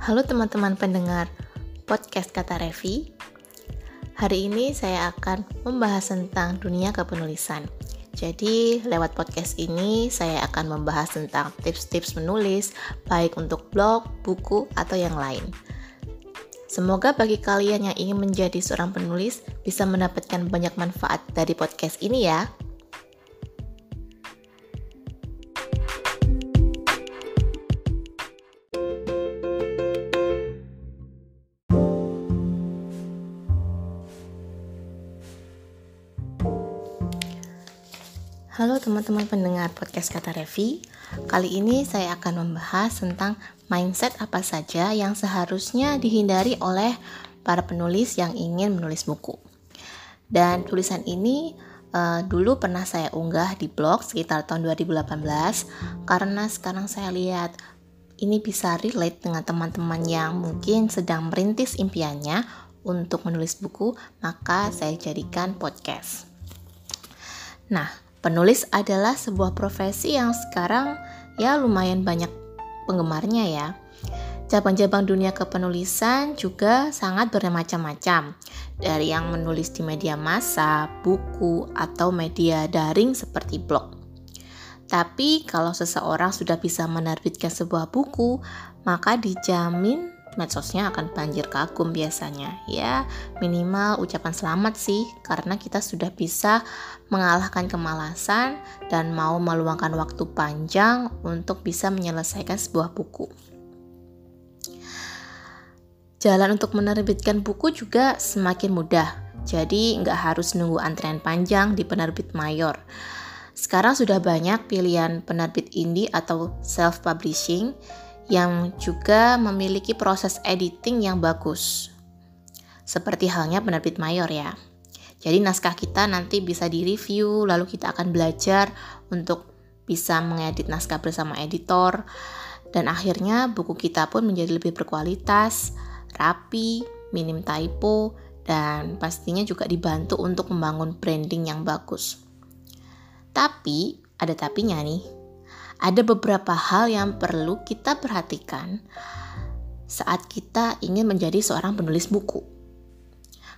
Halo teman-teman pendengar podcast Kata Revi. Hari ini saya akan membahas tentang dunia kepenulisan. Jadi, lewat podcast ini saya akan membahas tentang tips-tips menulis, baik untuk blog, buku, atau yang lain. Semoga bagi kalian yang ingin menjadi seorang penulis bisa mendapatkan banyak manfaat dari podcast ini ya. Halo teman-teman pendengar podcast Kata Revi. Kali ini saya akan membahas tentang mindset apa saja yang seharusnya dihindari oleh para penulis yang ingin menulis buku. Dan tulisan ini uh, dulu pernah saya unggah di blog sekitar tahun 2018 karena sekarang saya lihat ini bisa relate dengan teman-teman yang mungkin sedang merintis impiannya untuk menulis buku, maka saya jadikan podcast. Nah, Penulis adalah sebuah profesi yang sekarang ya lumayan banyak penggemarnya ya. Cabang-cabang dunia kepenulisan juga sangat bermacam-macam. Dari yang menulis di media massa, buku, atau media daring seperti blog. Tapi kalau seseorang sudah bisa menerbitkan sebuah buku, maka dijamin medsosnya akan banjir kagum biasanya. Ya, minimal ucapan selamat sih karena kita sudah bisa mengalahkan kemalasan dan mau meluangkan waktu panjang untuk bisa menyelesaikan sebuah buku. Jalan untuk menerbitkan buku juga semakin mudah, jadi nggak harus nunggu antrian panjang di penerbit mayor. Sekarang sudah banyak pilihan penerbit indie atau self-publishing yang juga memiliki proses editing yang bagus. Seperti halnya penerbit mayor ya. Jadi naskah kita nanti bisa direview, lalu kita akan belajar untuk bisa mengedit naskah bersama editor, dan akhirnya buku kita pun menjadi lebih berkualitas, rapi, minim typo, dan pastinya juga dibantu untuk membangun branding yang bagus. Tapi, ada tapinya nih ada beberapa hal yang perlu kita perhatikan saat kita ingin menjadi seorang penulis buku.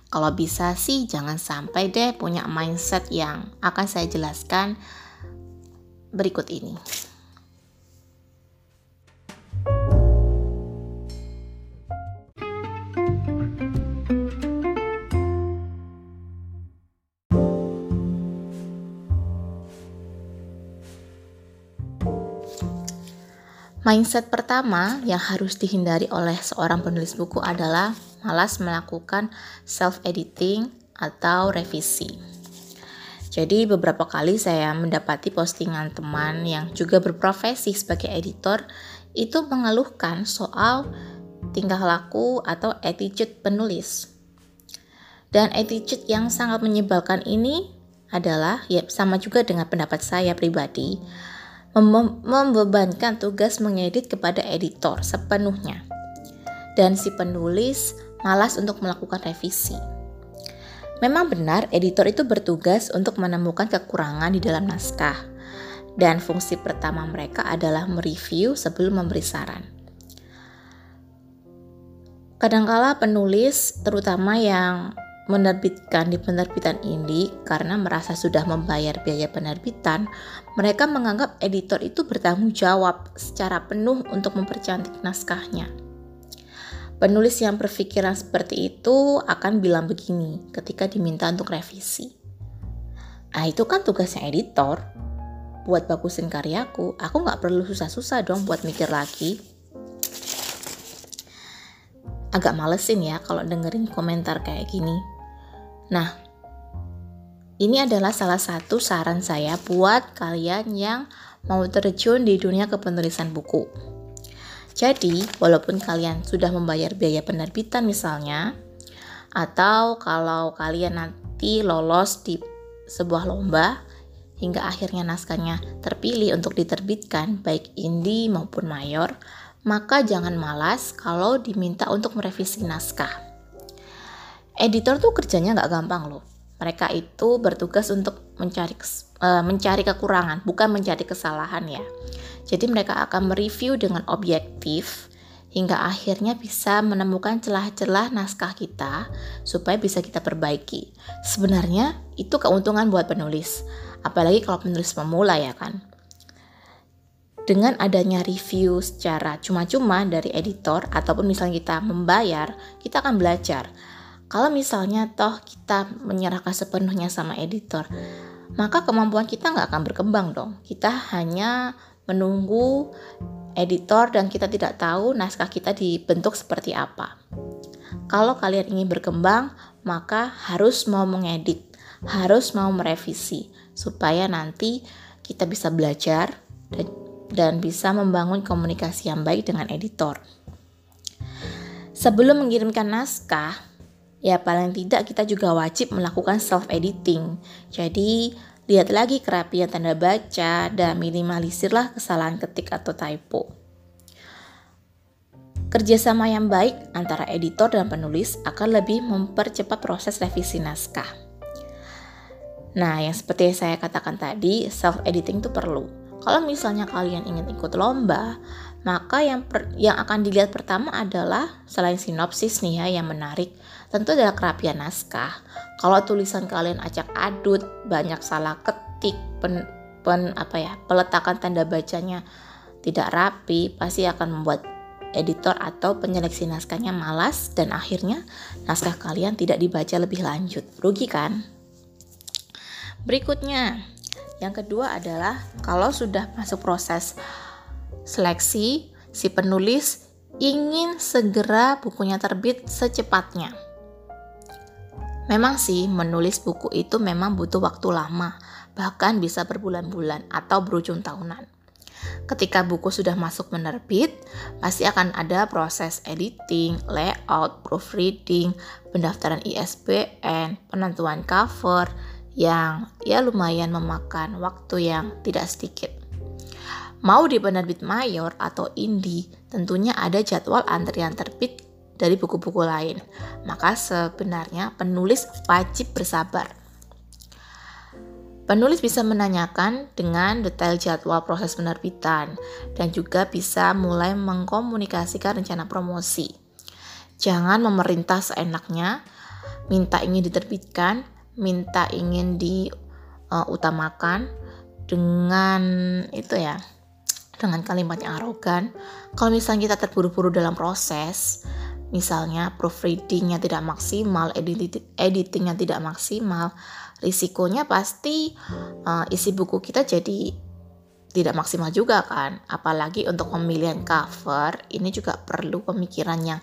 Kalau bisa sih jangan sampai deh punya mindset yang akan saya jelaskan berikut ini. Mindset pertama yang harus dihindari oleh seorang penulis buku adalah malas melakukan self-editing atau revisi. Jadi beberapa kali saya mendapati postingan teman yang juga berprofesi sebagai editor itu mengeluhkan soal tingkah laku atau attitude penulis. Dan attitude yang sangat menyebalkan ini adalah ya sama juga dengan pendapat saya pribadi mem membebankan tugas mengedit kepada editor sepenuhnya. Dan si penulis malas untuk melakukan revisi. Memang benar editor itu bertugas untuk menemukan kekurangan di dalam naskah. Dan fungsi pertama mereka adalah mereview sebelum memberi saran. Kadangkala penulis, terutama yang menerbitkan di penerbitan indie karena merasa sudah membayar biaya penerbitan, mereka menganggap editor itu bertanggung jawab secara penuh untuk mempercantik naskahnya. Penulis yang berpikiran seperti itu akan bilang begini ketika diminta untuk revisi. Ah itu kan tugasnya editor. Buat bagusin karyaku, aku nggak perlu susah-susah dong buat mikir lagi agak malesin ya kalau dengerin komentar kayak gini. Nah, ini adalah salah satu saran saya buat kalian yang mau terjun di dunia kepenulisan buku. Jadi, walaupun kalian sudah membayar biaya penerbitan misalnya, atau kalau kalian nanti lolos di sebuah lomba hingga akhirnya naskahnya terpilih untuk diterbitkan baik indie maupun mayor, maka jangan malas kalau diminta untuk merevisi naskah. Editor tuh kerjanya nggak gampang loh. Mereka itu bertugas untuk mencari uh, mencari kekurangan, bukan mencari kesalahan ya. Jadi mereka akan mereview dengan objektif hingga akhirnya bisa menemukan celah-celah naskah kita supaya bisa kita perbaiki. Sebenarnya itu keuntungan buat penulis, apalagi kalau penulis pemula ya kan. Dengan adanya review secara cuma-cuma dari editor ataupun misalnya kita membayar, kita akan belajar. Kalau misalnya toh kita menyerahkan sepenuhnya sama editor, maka kemampuan kita nggak akan berkembang dong. Kita hanya menunggu editor dan kita tidak tahu naskah kita dibentuk seperti apa. Kalau kalian ingin berkembang, maka harus mau mengedit, harus mau merevisi supaya nanti kita bisa belajar dan, dan bisa membangun komunikasi yang baik dengan editor. Sebelum mengirimkan naskah, ya paling tidak kita juga wajib melakukan self editing. Jadi Lihat lagi kerapian tanda baca dan minimalisirlah kesalahan ketik atau typo. Kerjasama yang baik antara editor dan penulis akan lebih mempercepat proses revisi naskah. Nah, yang seperti yang saya katakan tadi, self-editing itu perlu. Kalau misalnya kalian ingin ikut lomba, maka yang per, yang akan dilihat pertama adalah selain sinopsis nih ya yang menarik, tentu adalah kerapian naskah. Kalau tulisan kalian acak adut, banyak salah ketik, pen, pen apa ya, peletakan tanda bacanya tidak rapi, pasti akan membuat editor atau penyeleksi naskahnya malas dan akhirnya naskah kalian tidak dibaca lebih lanjut. Rugi kan? Berikutnya, yang kedua adalah kalau sudah masuk proses seleksi, si penulis ingin segera bukunya terbit secepatnya. Memang sih, menulis buku itu memang butuh waktu lama, bahkan bisa berbulan-bulan atau berujung tahunan. Ketika buku sudah masuk menerbit, pasti akan ada proses editing, layout, proofreading, pendaftaran ISBN, penentuan cover yang ya lumayan memakan waktu yang tidak sedikit. Mau di penerbit mayor atau indie, tentunya ada jadwal antrian terbit dari buku-buku lain. Maka sebenarnya penulis wajib bersabar. Penulis bisa menanyakan dengan detail jadwal proses penerbitan dan juga bisa mulai mengkomunikasikan rencana promosi. Jangan memerintah seenaknya, minta ingin diterbitkan, minta ingin diutamakan dengan itu ya dengan kalimat yang arogan. Kalau misalnya kita terburu-buru dalam proses, misalnya proofreadingnya tidak maksimal, editingnya tidak maksimal, risikonya pasti uh, isi buku kita jadi tidak maksimal juga kan. Apalagi untuk pemilihan cover, ini juga perlu pemikiran yang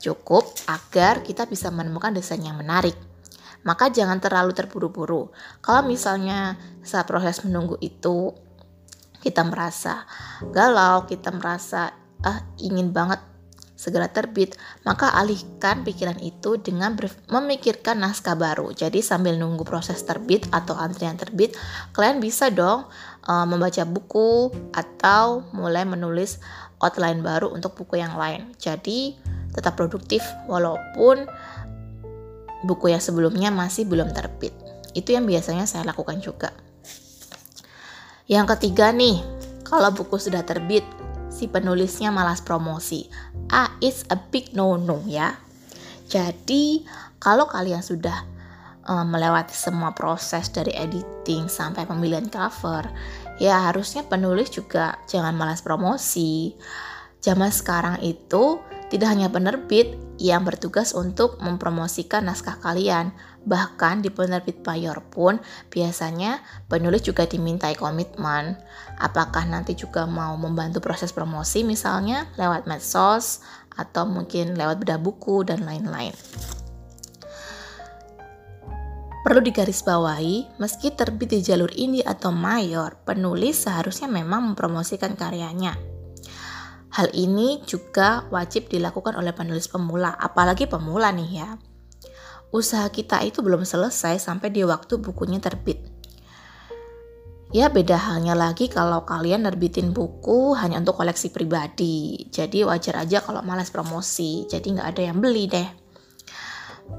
cukup agar kita bisa menemukan desain yang menarik. Maka jangan terlalu terburu-buru. Kalau misalnya saat proses menunggu itu kita merasa galau, kita merasa ah ingin banget segera terbit, maka alihkan pikiran itu dengan memikirkan naskah baru. Jadi sambil nunggu proses terbit atau antrian terbit, kalian bisa dong uh, membaca buku atau mulai menulis outline baru untuk buku yang lain. Jadi tetap produktif walaupun buku yang sebelumnya masih belum terbit. Itu yang biasanya saya lakukan juga. Yang ketiga nih, kalau buku sudah terbit, si penulisnya malas promosi. Ah, it's a big no-no ya. Jadi, kalau kalian sudah um, melewati semua proses dari editing sampai pemilihan cover, ya harusnya penulis juga jangan malas promosi. Zaman sekarang itu tidak hanya penerbit yang bertugas untuk mempromosikan naskah kalian, Bahkan di penerbit mayor pun biasanya penulis juga dimintai komitmen. Apakah nanti juga mau membantu proses promosi misalnya lewat medsos atau mungkin lewat bedah buku dan lain-lain. Perlu digarisbawahi, meski terbit di jalur indie atau mayor, penulis seharusnya memang mempromosikan karyanya. Hal ini juga wajib dilakukan oleh penulis pemula, apalagi pemula nih ya usaha kita itu belum selesai sampai di waktu bukunya terbit. Ya beda halnya lagi kalau kalian nerbitin buku hanya untuk koleksi pribadi. Jadi wajar aja kalau malas promosi, jadi nggak ada yang beli deh.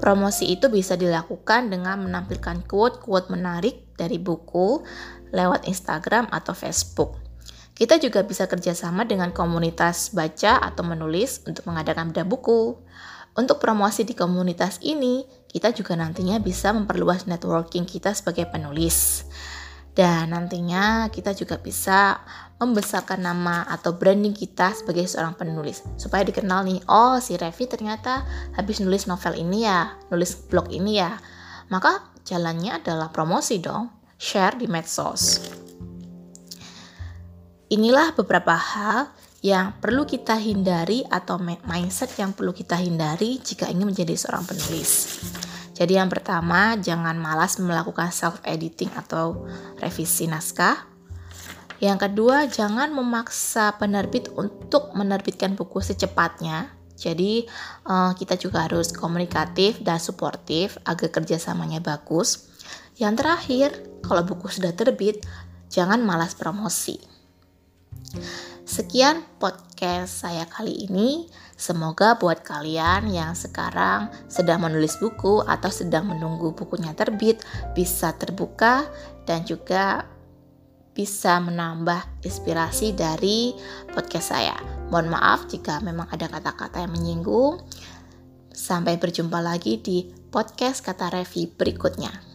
Promosi itu bisa dilakukan dengan menampilkan quote-quote menarik dari buku lewat Instagram atau Facebook. Kita juga bisa kerjasama dengan komunitas baca atau menulis untuk mengadakan bedah buku. Untuk promosi di komunitas ini, kita juga nantinya bisa memperluas networking kita sebagai penulis. Dan nantinya kita juga bisa membesarkan nama atau branding kita sebagai seorang penulis supaya dikenal nih, oh si Revi ternyata habis nulis novel ini ya, nulis blog ini ya. Maka jalannya adalah promosi dong, share di medsos. Inilah beberapa hal yang perlu kita hindari atau mindset yang perlu kita hindari jika ingin menjadi seorang penulis. Jadi yang pertama, jangan malas melakukan self editing atau revisi naskah. Yang kedua, jangan memaksa penerbit untuk menerbitkan buku secepatnya. Jadi eh, kita juga harus komunikatif dan suportif agar kerjasamanya bagus. Yang terakhir, kalau buku sudah terbit, jangan malas promosi. Sekian podcast saya kali ini. Semoga buat kalian yang sekarang sedang menulis buku atau sedang menunggu bukunya terbit bisa terbuka dan juga bisa menambah inspirasi dari podcast saya. Mohon maaf jika memang ada kata-kata yang menyinggung. Sampai berjumpa lagi di podcast kata Revi berikutnya.